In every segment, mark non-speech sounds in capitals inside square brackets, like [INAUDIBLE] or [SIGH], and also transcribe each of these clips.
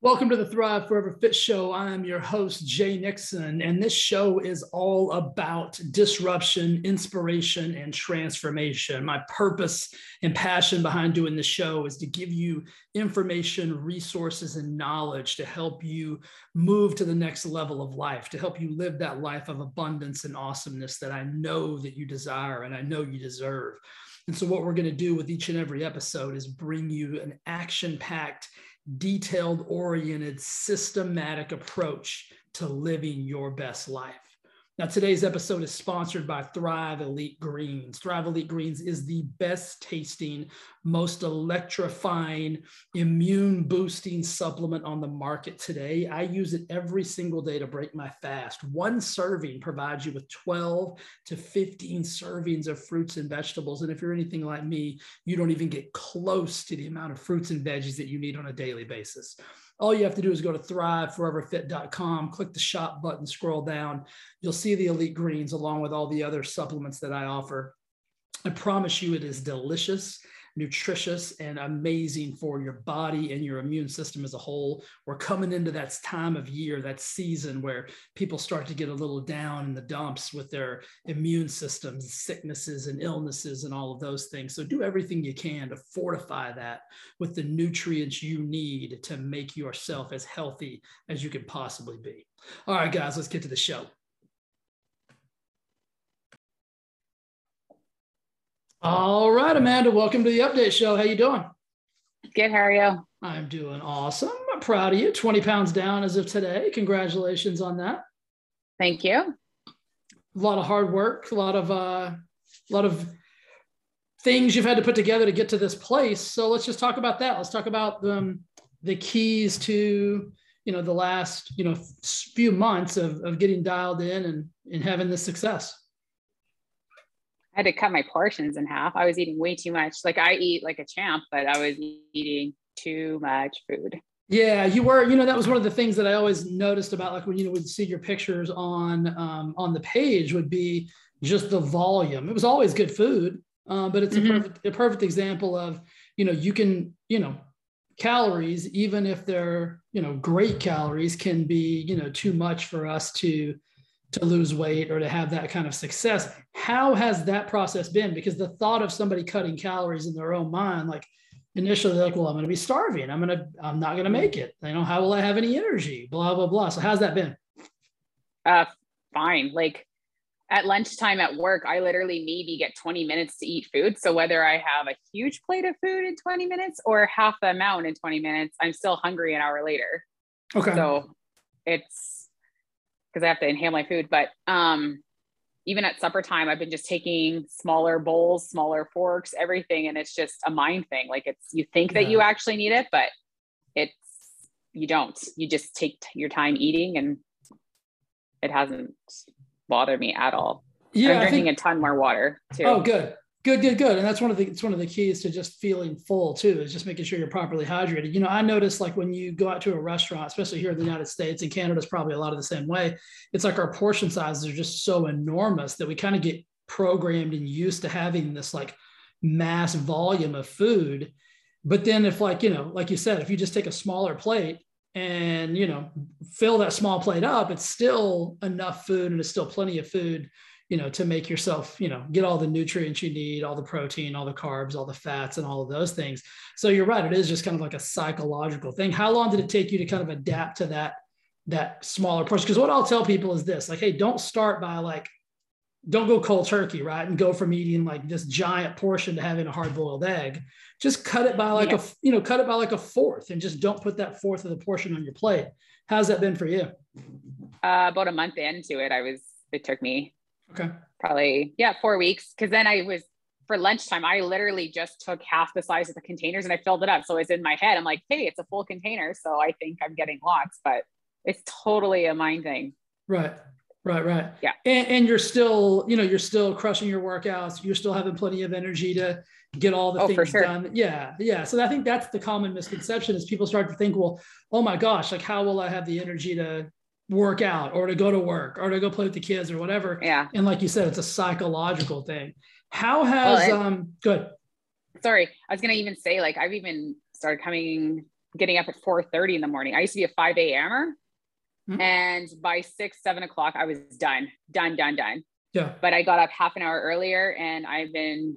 Welcome to the Thrive Forever Fit Show. I am your host, Jay Nixon, and this show is all about disruption, inspiration, and transformation. My purpose and passion behind doing the show is to give you information, resources, and knowledge to help you move to the next level of life, to help you live that life of abundance and awesomeness that I know that you desire and I know you deserve. And so, what we're going to do with each and every episode is bring you an action packed detailed oriented, systematic approach to living your best life. Now, today's episode is sponsored by Thrive Elite Greens. Thrive Elite Greens is the best tasting, most electrifying, immune boosting supplement on the market today. I use it every single day to break my fast. One serving provides you with 12 to 15 servings of fruits and vegetables. And if you're anything like me, you don't even get close to the amount of fruits and veggies that you need on a daily basis all you have to do is go to thriveforeverfit.com, click the shop button, scroll down. You'll see the elite greens along with all the other supplements that I offer. I promise you it is delicious nutritious and amazing for your body and your immune system as a whole. We're coming into that time of year, that season where people start to get a little down in the dumps with their immune systems, sicknesses and illnesses and all of those things. So do everything you can to fortify that with the nutrients you need to make yourself as healthy as you can possibly be. All right, guys, let's get to the show. All right, Amanda, welcome to the update show. How you doing? Good. How are you? I'm doing awesome. I'm proud of you. 20 pounds down as of today. Congratulations on that. Thank you. A lot of hard work, a lot of uh, a lot of things you've had to put together to get to this place. So let's just talk about that. Let's talk about um, the keys to you know the last you know few months of, of getting dialed in and, and having this success had to cut my portions in half. I was eating way too much. Like I eat like a champ, but I was eating too much food. Yeah, you were. You know, that was one of the things that I always noticed about like when you would see your pictures on um, on the page would be just the volume. It was always good food, uh, but it's mm-hmm. a perfect a perfect example of you know you can you know calories even if they're you know great calories can be you know too much for us to to lose weight or to have that kind of success. How has that process been? Because the thought of somebody cutting calories in their own mind, like initially like, well, I'm going to be starving. I'm going to, I'm not going to make it. You know, how will I have any energy? Blah, blah, blah. So how's that been? Uh, fine. Like at lunchtime at work, I literally maybe get 20 minutes to eat food. So whether I have a huge plate of food in 20 minutes or half the amount in 20 minutes, I'm still hungry an hour later. Okay. So it's, because I have to inhale my food. But um, even at supper time, I've been just taking smaller bowls, smaller forks, everything. And it's just a mind thing. Like it's, you think that you actually need it, but it's, you don't. You just take your time eating and it hasn't bothered me at all. Yeah. I'm drinking think, a ton more water too. Oh, good. Good, good, good. And that's one of the it's one of the keys to just feeling full too, is just making sure you're properly hydrated. You know, I notice like when you go out to a restaurant, especially here in the United States and Canada's probably a lot of the same way, it's like our portion sizes are just so enormous that we kind of get programmed and used to having this like mass volume of food. But then if like, you know, like you said, if you just take a smaller plate and you know fill that small plate up it's still enough food and it's still plenty of food you know, to make yourself, you know, get all the nutrients you need, all the protein, all the carbs, all the fats, and all of those things. So you're right; it is just kind of like a psychological thing. How long did it take you to kind of adapt to that that smaller portion? Because what I'll tell people is this: like, hey, don't start by like, don't go cold turkey, right, and go from eating like this giant portion to having a hard boiled egg. Just cut it by like yeah. a, you know, cut it by like a fourth, and just don't put that fourth of the portion on your plate. How's that been for you? Uh, about a month into it, I was. It took me Okay. Probably, yeah, four weeks. Cause then I was for lunchtime, I literally just took half the size of the containers and I filled it up. So it's in my head. I'm like, hey, it's a full container. So I think I'm getting lots, but it's totally a mind thing. Right. Right, right. Yeah. And, and you're still, you know, you're still crushing your workouts. You're still having plenty of energy to get all the oh, things sure. done. Yeah. Yeah. So I think that's the common misconception is people start to think, well, oh my gosh, like how will I have the energy to work out or to go to work or to go play with the kids or whatever. Yeah. And like you said, it's a psychological thing. How has well, um good. Sorry, I was gonna even say like I've even started coming getting up at 4 30 in the morning. I used to be a 5 a.m.er. Mm-hmm. And by six, seven o'clock, I was done, done, done, done. Yeah. But I got up half an hour earlier and I've been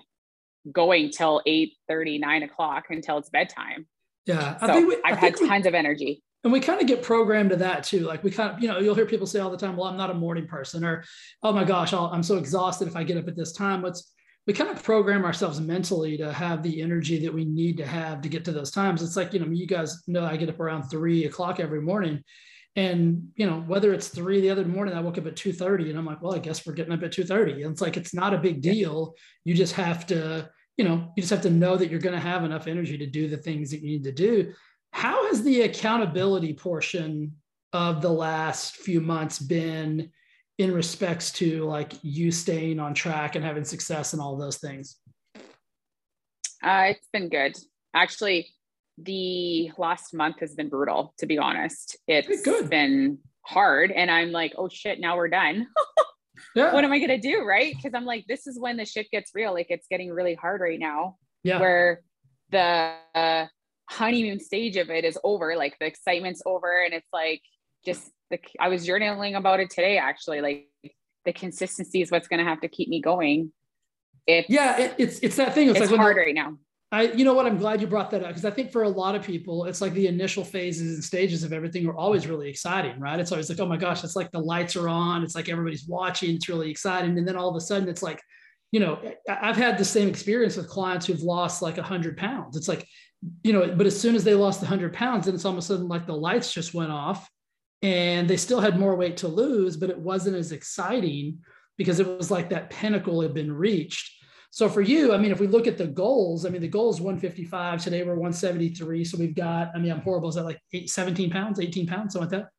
going till 8 30, 9 o'clock until it's bedtime. Yeah. I so think we, I've had we, tons of energy. And we kind of get programmed to that too. Like we kind of, you know, you'll hear people say all the time, well, I'm not a morning person or, oh my gosh, i am so exhausted if I get up at this time. What's, we kind of program ourselves mentally to have the energy that we need to have to get to those times. It's like, you know, you guys know I get up around three o'clock every morning. And you know, whether it's three the other morning, I woke up at 2:30 and I'm like, well, I guess we're getting up at 2:30. And it's like it's not a big deal. You just have to, you know, you just have to know that you're going to have enough energy to do the things that you need to do. How has the accountability portion of the last few months been in respects to like you staying on track and having success and all those things? Uh, it's been good. Actually, the last month has been brutal, to be honest. It's good. been hard. And I'm like, oh shit, now we're done. [LAUGHS] yeah. What am I going to do? Right. Cause I'm like, this is when the shit gets real. Like it's getting really hard right now. Yeah. Where the uh, honeymoon stage of it is over. Like the excitement's over. And it's like, just the, I was journaling about it today, actually. Like the consistency is what's going to have to keep me going. It's, yeah. It, it's, it's that thing. It's, it's like hard right now I, you know what? I'm glad you brought that up because I think for a lot of people, it's like the initial phases and stages of everything are always really exciting, right? It's always like, oh my gosh, it's like the lights are on. It's like everybody's watching. It's really exciting. And then all of a sudden, it's like, you know, I've had the same experience with clients who've lost like 100 pounds. It's like, you know, but as soon as they lost the 100 pounds, then it's almost sudden like the lights just went off and they still had more weight to lose, but it wasn't as exciting because it was like that pinnacle had been reached so for you, I mean, if we look at the goals, I mean, the goal is 155. Today we're 173. So we've got, I mean, I'm horrible. Is that like eight, 17 pounds, 18 pounds, something like that?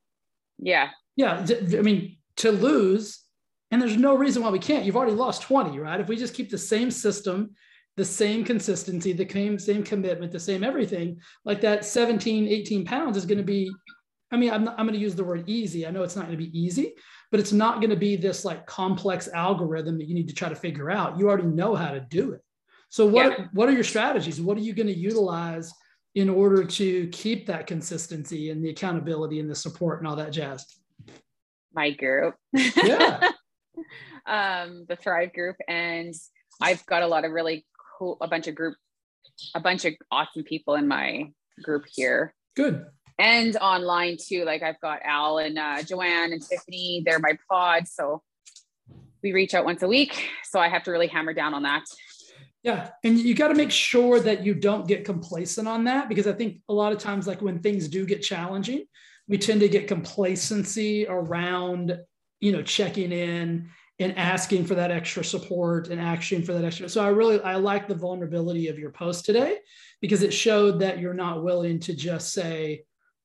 Yeah. Yeah. I mean, to lose, and there's no reason why we can't. You've already lost 20, right? If we just keep the same system, the same consistency, the same, same commitment, the same everything, like that 17, 18 pounds is going to be, I mean, I'm, not, I'm going to use the word easy. I know it's not going to be easy, but it's not going to be this like complex algorithm that you need to try to figure out. You already know how to do it. So what yeah. what are your strategies? What are you going to utilize in order to keep that consistency and the accountability and the support and all that jazz? My group. Yeah. [LAUGHS] um, the Thrive group. And I've got a lot of really cool, a bunch of group, a bunch of awesome people in my group here. Good and online too. Like I've got Al and uh, Joanne and Tiffany, they're my pod. So we reach out once a week. So I have to really hammer down on that. Yeah. And you got to make sure that you don't get complacent on that because I think a lot of times, like when things do get challenging, we tend to get complacency around, you know, checking in and asking for that extra support and asking for that extra. So I really, I like the vulnerability of your post today because it showed that you're not willing to just say,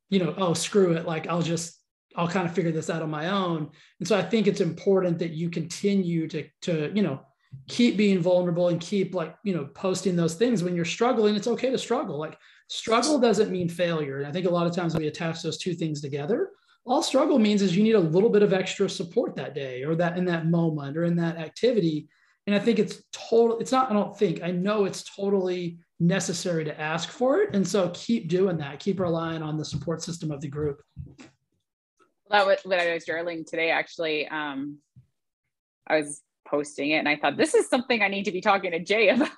you know, oh, screw it. Like I'll just, I'll kind of figure this out on my own. And so I think it's important that you continue to, to, you know, keep being vulnerable and keep like, you know, posting those things when you're struggling. It's okay to struggle. Like struggle doesn't mean failure. And I think a lot of times we attach those two things together. All struggle means is you need a little bit of extra support that day or that in that moment or in that activity. And I think it's total, it's not, I don't think, I know it's totally necessary to ask for it. And so keep doing that. Keep relying on the support system of the group. That was what I was journaling today. Actually, um, I was posting it, and I thought this is something I need to be talking to Jay [LAUGHS] about.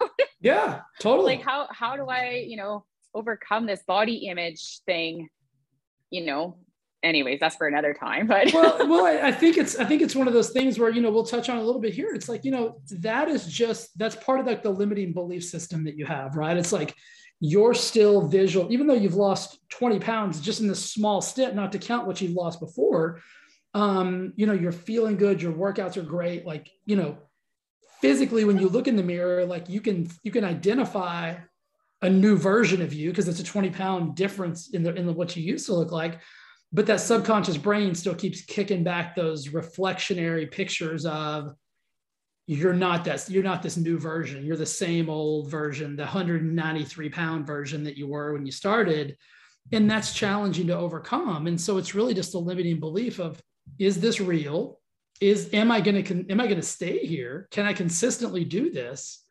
yeah, totally. like how how do I you know overcome this body image thing? You know, anyways, that's for another time. But well, [LAUGHS] well, I, I, think it's I think it's one of those things where you know we'll touch on a little bit here. It's like you know that is just that's part of like the limiting belief system that you have, right? It's like you're still visual, even though you've lost 20 pounds just in this small stint, not to count what you've lost before. Um, you know, you're feeling good, your workouts are great. Like, you know, physically, when you look in the mirror, like you can you can identify a new version of you because it's a 20 pound difference in the in the, what you used to look like but that subconscious brain still keeps kicking back those reflectionary pictures of you're not that you're not this new version. You're the same old version the 193 pound version that you were when you started. And that's challenging to overcome. And so it's really just a limiting belief of is this real? Is am i going to am i going to stay here? Can i consistently do this?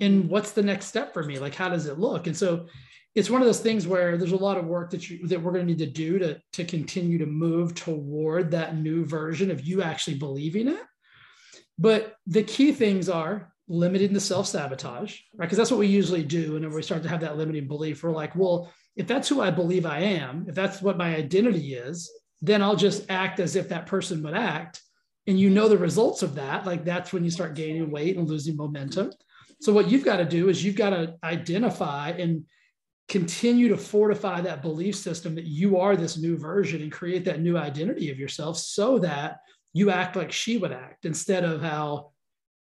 And what's the next step for me? Like how does it look? And so it's one of those things where there's a lot of work that you that we're going to need to do to to continue to move toward that new version of you actually believing it. But the key things are limiting the self-sabotage right? Because that's what we usually do whenever we start to have that limiting belief. We're like well if that's who i believe i am if that's what my identity is then i'll just act as if that person would act. And you know the results of that like that's when you start gaining weight and losing momentum. So what you've got to do is you've got to identify and continue to fortify that belief system that you are this new version and create that new identity of yourself so that you act like she would act instead of how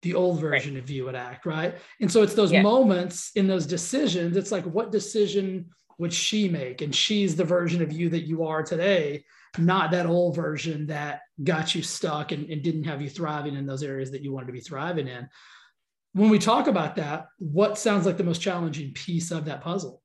the old version right. of you would act right and so it's those yeah. moments in those decisions it's like what decision would she make and she's the version of you that you are today not that old version that got you stuck and, and didn't have you thriving in those areas that you wanted to be thriving in when we talk about that what sounds like the most challenging piece of that puzzle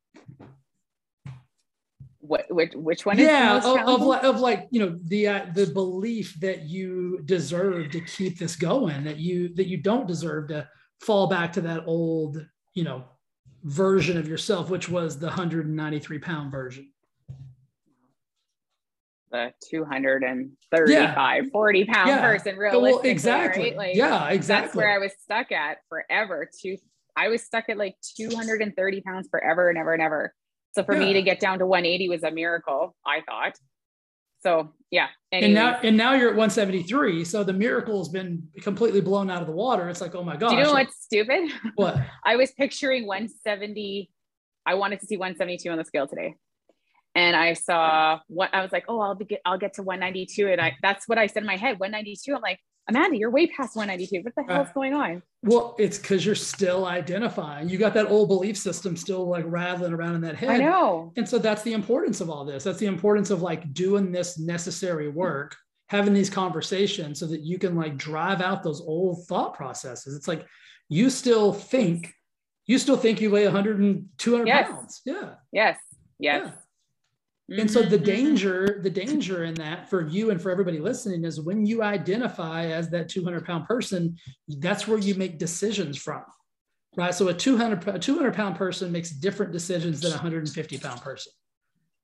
what which, which one yeah of, of, of, like you know the uh, the belief that you deserve to keep this going that you that you don't deserve to fall back to that old you know version of yourself which was the 193 pound version the 235 yeah. 40 pound yeah. person realistically well, exactly right? like yeah exactly that's where i was stuck at forever i was stuck at like 230 pounds forever and ever and ever so for yeah. me to get down to 180 was a miracle, I thought. So yeah. And now and now you're at 173. So the miracle has been completely blown out of the water. It's like, oh my gosh. Do you know what's stupid? [LAUGHS] What? I was picturing 170. I wanted to see 172 on the scale today. And I saw what I was like, oh, I'll be I'll get to 192. And I that's what I said in my head, 192. I'm like, Amanda, you're way past 192. What the hell's uh, going on? Well, it's because you're still identifying. You got that old belief system still like rattling around in that head. I know. And so that's the importance of all this. That's the importance of like doing this necessary work, having these conversations so that you can like drive out those old thought processes. It's like you still think, you still think you weigh 100 and 200 yes. pounds. Yeah. Yes. Yes. Yeah. Mm-hmm. And so the mm-hmm. danger, the danger in that for you and for everybody listening is when you identify as that 200 pound person, that's where you make decisions from, right? So a 200, a 200 pound person makes different decisions than a 150 pound person,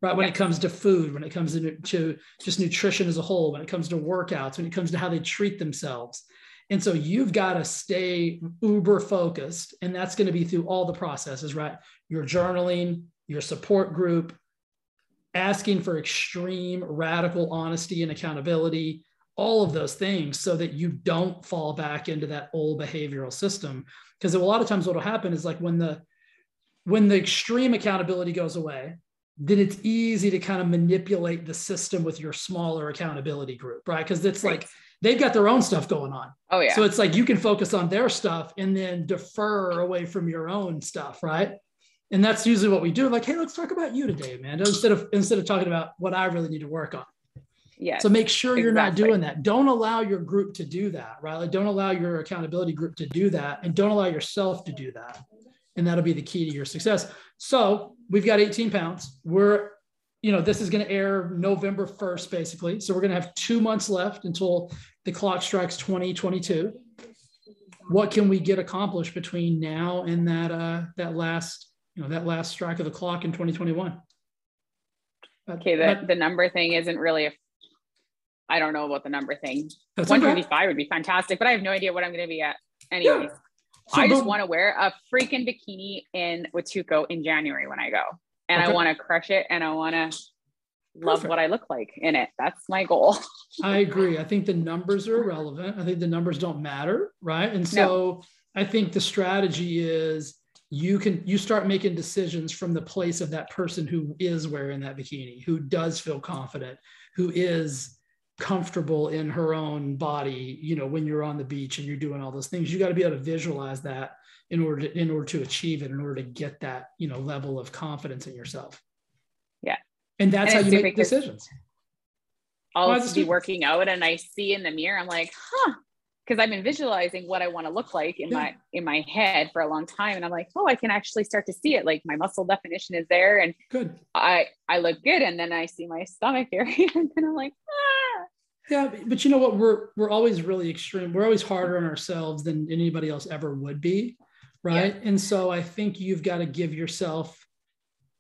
right? When yeah. it comes to food, when it comes to, to just nutrition as a whole, when it comes to workouts, when it comes to how they treat themselves. And so you've got to stay uber focused. And that's going to be through all the processes, right? Your journaling, your support group, asking for extreme radical honesty and accountability all of those things so that you don't fall back into that old behavioral system. Because a lot of times what will happen is like when the when the extreme accountability goes away then it's easy to kind of manipulate the system with your smaller accountability group right? Because it's like they've got their own stuff going on. Oh yeah. So it's like you can focus on their stuff and then defer away from your own stuff right and that's usually what we do. Like hey let's talk about you today man instead of instead of talking about what i really need to work on. Yeah so make sure you're exactly. not doing that. Don't allow your group to do that right? Like don't allow your accountability group to do that and don't allow yourself to do that. And that'll be the key to your success. So we've got 18 pounds. We're you know this is going to air november 1st basically. So we're going to have two months left until the clock strikes 2022 what can we get accomplished between now and that uh that last you know that last strike of the clock in 2021 okay the, the number thing isn't really a i don't know about the number thing 125 okay. would be fantastic but i have no idea what i'm going to be at anyways yeah. so, i just want to wear a freaking bikini in Huatulco in january when i go and okay. i want to crush it and i want to love Perfect. what i look like in it that's my goal [LAUGHS] i agree i think the numbers are irrelevant i think the numbers don't matter right and so no. i think the strategy is you can you start making decisions from the place of that person who is wearing that bikini who does feel confident who is comfortable in her own body you know when you're on the beach and you're doing all those things. You got to be able to visualize that in order to, in order to achieve it in order to get that you know level of confidence in yourself. Yeah. And that's and how you make decisions. I'll be working out and i see in the mirror i'm like huh because I've been visualizing what I want to look like in yeah. my in my head for a long time, and I'm like, oh, I can actually start to see it. Like my muscle definition is there, and good. I I look good, and then I see my stomach area, [LAUGHS] and then I'm like, ah. Yeah, but you know what? We're we're always really extreme. We're always harder on ourselves than anybody else ever would be, right? Yeah. And so I think you've got to give yourself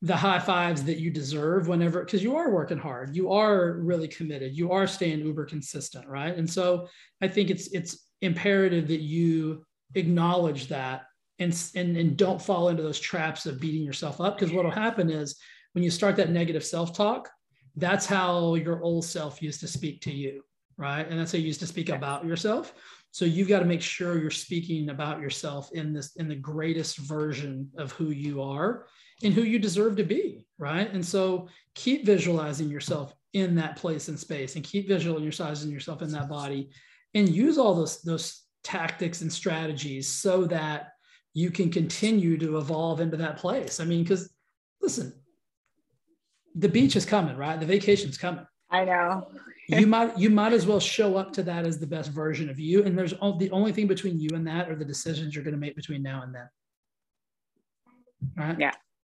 the high fives that you deserve whenever because you are working hard. You are really committed. You are staying uber consistent right? And so i think it's it's imperative that you acknowledge that and and, and don't fall into those traps of beating yourself up because what will happen is when you start that negative self-talk that's how your old self used to speak to you right? And that's how you used to speak about yourself. So you've got to make sure you're speaking about yourself in this in the greatest version of who you are and who you deserve to be, right? And so keep visualizing yourself in that place and space and keep visualizing yourself in that body and use all those those tactics and strategies so that you can continue to evolve into that place. I mean, because listen, the beach is coming, right? The vacation's coming. I know. you might you might as well show up to that as the best version of you. And there's all, the only thing between you and that are the decisions you're going to make between now and then. Right? Yeah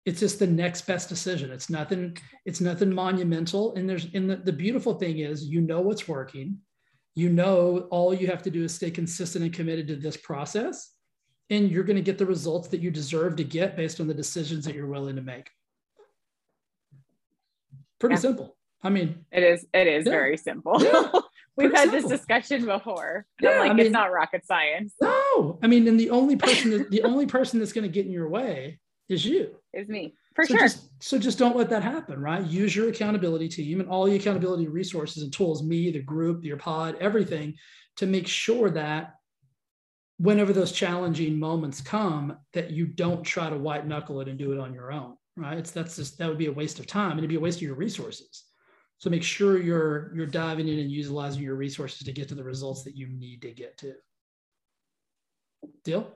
it's just the next best decision it's nothing it's nothing monumental and there's and the, the beautiful thing is you know what's working you know all you have to do is stay consistent and committed to this process and you're going to get the results that you deserve to get based on the decisions that you're willing to make pretty yeah. simple i mean it is it is yeah. very simple yeah. [LAUGHS] We've had simple. this discussion before. Yeah, I'm like, I mean, it's not rocket science. No, I mean, and the only person that, the only person that's going to get in your way is you. Is me. For so sure. Just, so just don't let that happen, right? Use your accountability team and all the accountability resources and tools, me, the group, your pod, everything to make sure that whenever those challenging moments come, that you don't try to white knuckle it and do it on your own, right? It's that's just that would be a waste of time and it'd be a waste of your resources. So make sure you're you're diving in and utilizing your resources to get to the results that you need to get to. Deal?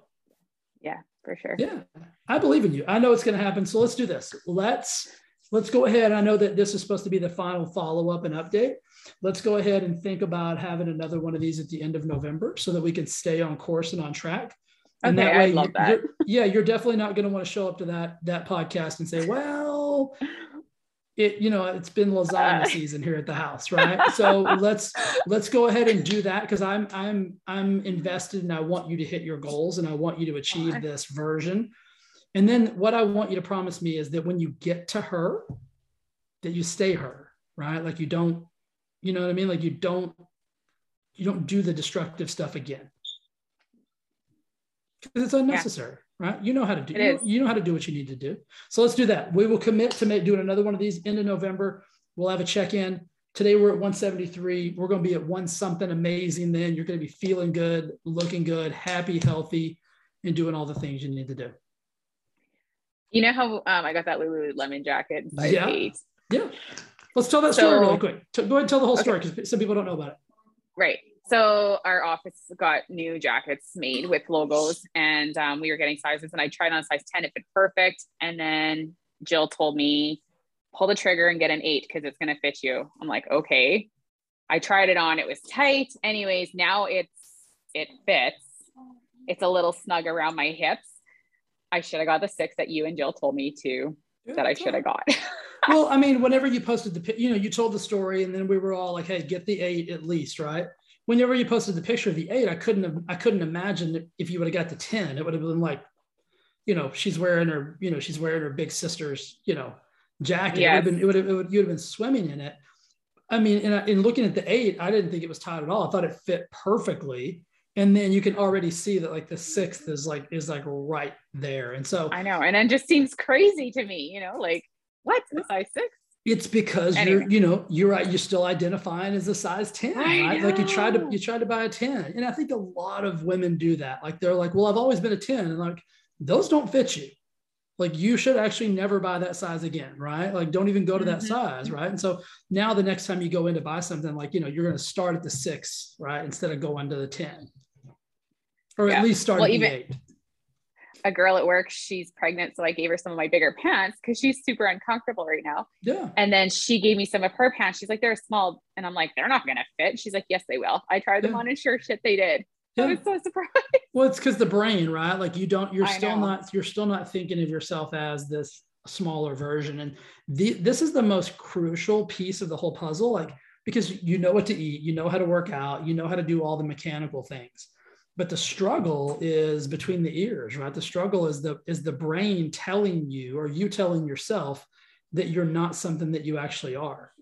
Yeah for sure. Yeah, I believe in you. I know it's going to happen. So let's do this. Let's let's go ahead. I know that this is supposed to be the final follow up and update. Let's go ahead and think about having another one of these at the end of November so that we can stay on course and on track. And okay, that way, I love that. You're, yeah, you're definitely not going to want to show up to that that podcast and say, "Well, it you know it's been lasagna uh, season here at the house right? So [LAUGHS] let's let's go ahead and do that because i'm i'm i'm invested and i want you to hit your goals and i want you to achieve this version. And then what i want you to promise me is that when you get to her that you stay her right? Like you don't you know what i mean? Like you don't you don't do the destructive stuff again. Because it's unnecessary right? You know how to do. You, you, know how to do what you need to do. So let's do that. We will commit to make, doing another one of these end of November. We'll have a check in. Today we're at 173. We're going to be at one something amazing. Then you're going to be feeling good, looking good, happy, healthy, and doing all the things you need to do. You know how um, I got that Lululemon jacket? Yeah. Eight. Yeah. Let's tell that so, story really quick. Go ahead and tell the whole okay. story because some people don't know about it. Right. So our office got new jackets made with logos, and um, we were getting sizes. And I tried on a size ten, it fit perfect. And then Jill told me, pull the trigger and get an eight because it's going to fit you. I'm like, okay. I tried it on; it was tight. Anyways, now it's it fits. It's a little snug around my hips. I should have got the six that you and Jill told me to yeah, that I should have got. [LAUGHS] well, I mean, whenever you posted the, you know, you told the story, and then we were all like, "Hey, get the eight at least, right?" Whenever you posted the picture of the eight, I couldn't have, I couldn't imagine if you would have got the 10, it would have been like, you know, she's wearing her, you know, she's wearing her big sister's, you know, jacket. Yes. It would have been, it would have, it would, you'd have been swimming in it. I mean, in, in looking at the eight, I didn't think it was tight at all. I thought it fit perfectly. And then you can already see that like the sixth is like, is like right there. And so I know. And it just seems crazy to me, you know, like what size six? It's because anyway. you're, you know, you're right. You're still identifying as a size 10, right? Like you tried to, you tried to buy a 10. And I think a lot of women do that. Like they're like, well, I've always been a 10. And like, those don't fit you. Like you should actually never buy that size again, right? Like don't even go to that mm-hmm. size, right? And so now the next time you go in to buy something, like, you know, you're going to start at the six, right? Instead of going to the 10 or yeah. at least start well, at even, the eight a girl at work, she's pregnant. So I gave her some of my bigger pants because she's super uncomfortable right now. Yeah. And then she gave me some of her pants. She's like, they're small. And I'm like, they're not going to fit. She's like, yes, they will. I tried them yeah. on and sure shit, they did. Yeah. I was so surprised. [LAUGHS] Well, it's because the brain, right? Like you don't, you're I still know. not, you're still not thinking of yourself as this smaller version. And the, this is the most crucial piece of the whole puzzle. Like, because you know what to eat, you know how to work out, you know how to do all the mechanical things but the struggle is between the ears right? The struggle is the is the brain telling you or you telling yourself that you're not something that you actually are.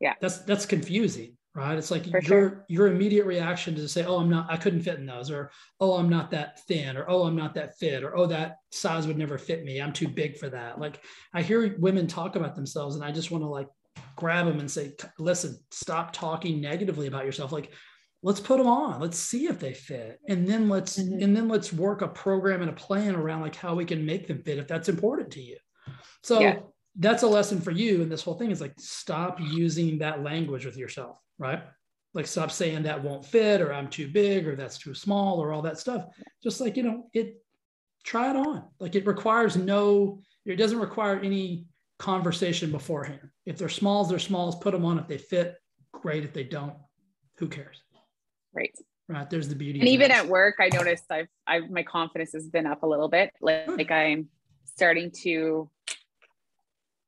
Yeah. That's that's confusing right? It's like For your sure. your immediate reaction to say oh i'm not i couldn't fit in those or oh i'm not that thin or oh i'm not that fit or oh that size would never fit me. I'm too big for that. Like i hear women talk about themselves and i just want to like grab them and say listen stop talking negatively about yourself. Like let's put them on let's see if they fit and then let's Mhm. and then let's work a program and a plan around like how we can make them fit if that's important to you. So Yeah. that's a lesson for you and this whole thing is like stop using that language with yourself right? Like stop saying that won't fit or i'm too big or that's too small or all that stuff. Just like you know it try it on. Like it requires no it doesn't require any conversation beforehand. If they're smalls they're smalls put them on. If they fit great. If they don't who cares Right. right there's the beauty And even that. at work, I noticed I've, I've, my confidence has been up a little bit. Like, like I'm starting to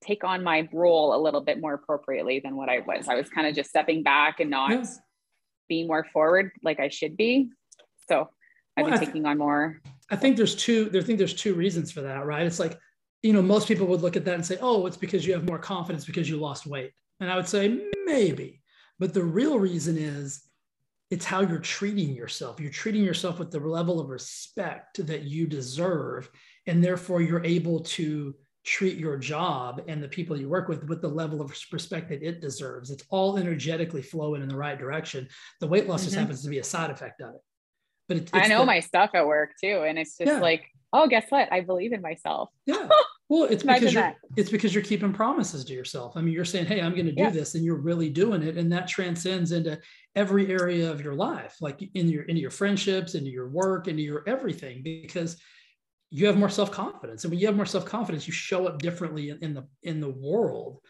take on my role a little bit more appropriately than what I was. I was kind of just stepping back and not Yeah. being more forward like I should be. So I've Well, been I th- taking on more. I think there's two. I think there's two reasons for that, right? It's like, you know, most people would look at that and say, "Oh, it's because you have more confidence because you lost weight," and I would say maybe, but the real reason is it's how you're treating yourself. You're treating yourself with the level of respect that you deserve, and therefore you're able to treat your job and the people you work with with the level of respect that it deserves. It's all energetically flowing in the right direction. The weight loss just Mhm. happens to be a side effect of it. But it, I know the- my stuff at work too. And it's just Yeah. like, oh, guess what? I believe in myself. Yeah. [LAUGHS] Well, it's because you're that. it's because you're keeping promises to yourself. I mean, you're saying, "Hey, I'm going to do Yeah. this," and you're really doing it, and that transcends into every area of your life, like in your into your friendships, into your work, into your everything, because you have more self confidence, and when you have more self confidence, you show up differently in, in the in the world.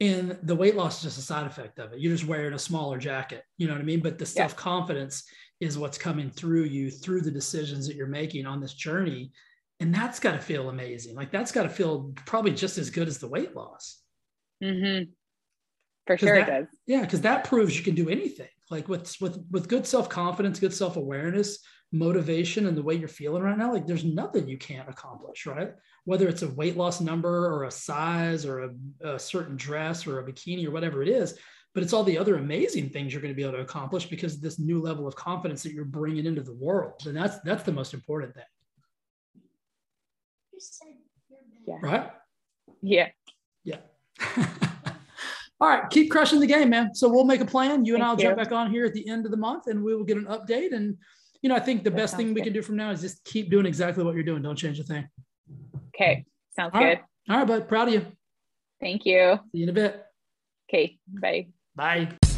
And the weight loss is just a side effect of it. You're just wearing a smaller jacket, you know what I mean? But the Yeah. self confidence is what's coming through you through the decisions that you're making on this journey and that's got to feel amazing like that's got to feel probably just as good as the weight loss Mm-hmm. For sure that- it does. yeah because that proves you can do anything like with with with good self-confidence good self-awareness motivation and the way you're feeling right now like there's nothing you can't accomplish right whether it's a weight loss number or a size or a, a certain dress or a bikini or whatever it is but it's all the other amazing things you're going to be able to accomplish because of this new level of confidence that you're bringing into the world and that's that's the most important thing Yeah. right Yeah. Yeah. [LAUGHS] All right, keep crushing the game, man. So we'll make a plan. You and I'll jump back on here at the end of the month, and we will get an update. And you know, I think the That best thing sounds we good. can do from now is just keep doing exactly what you're doing. Don't change a thing. Okay. Sounds All good. right. All right, bud. Proud of you. Thank you. See you in a bit. Okay. Bye. Bye.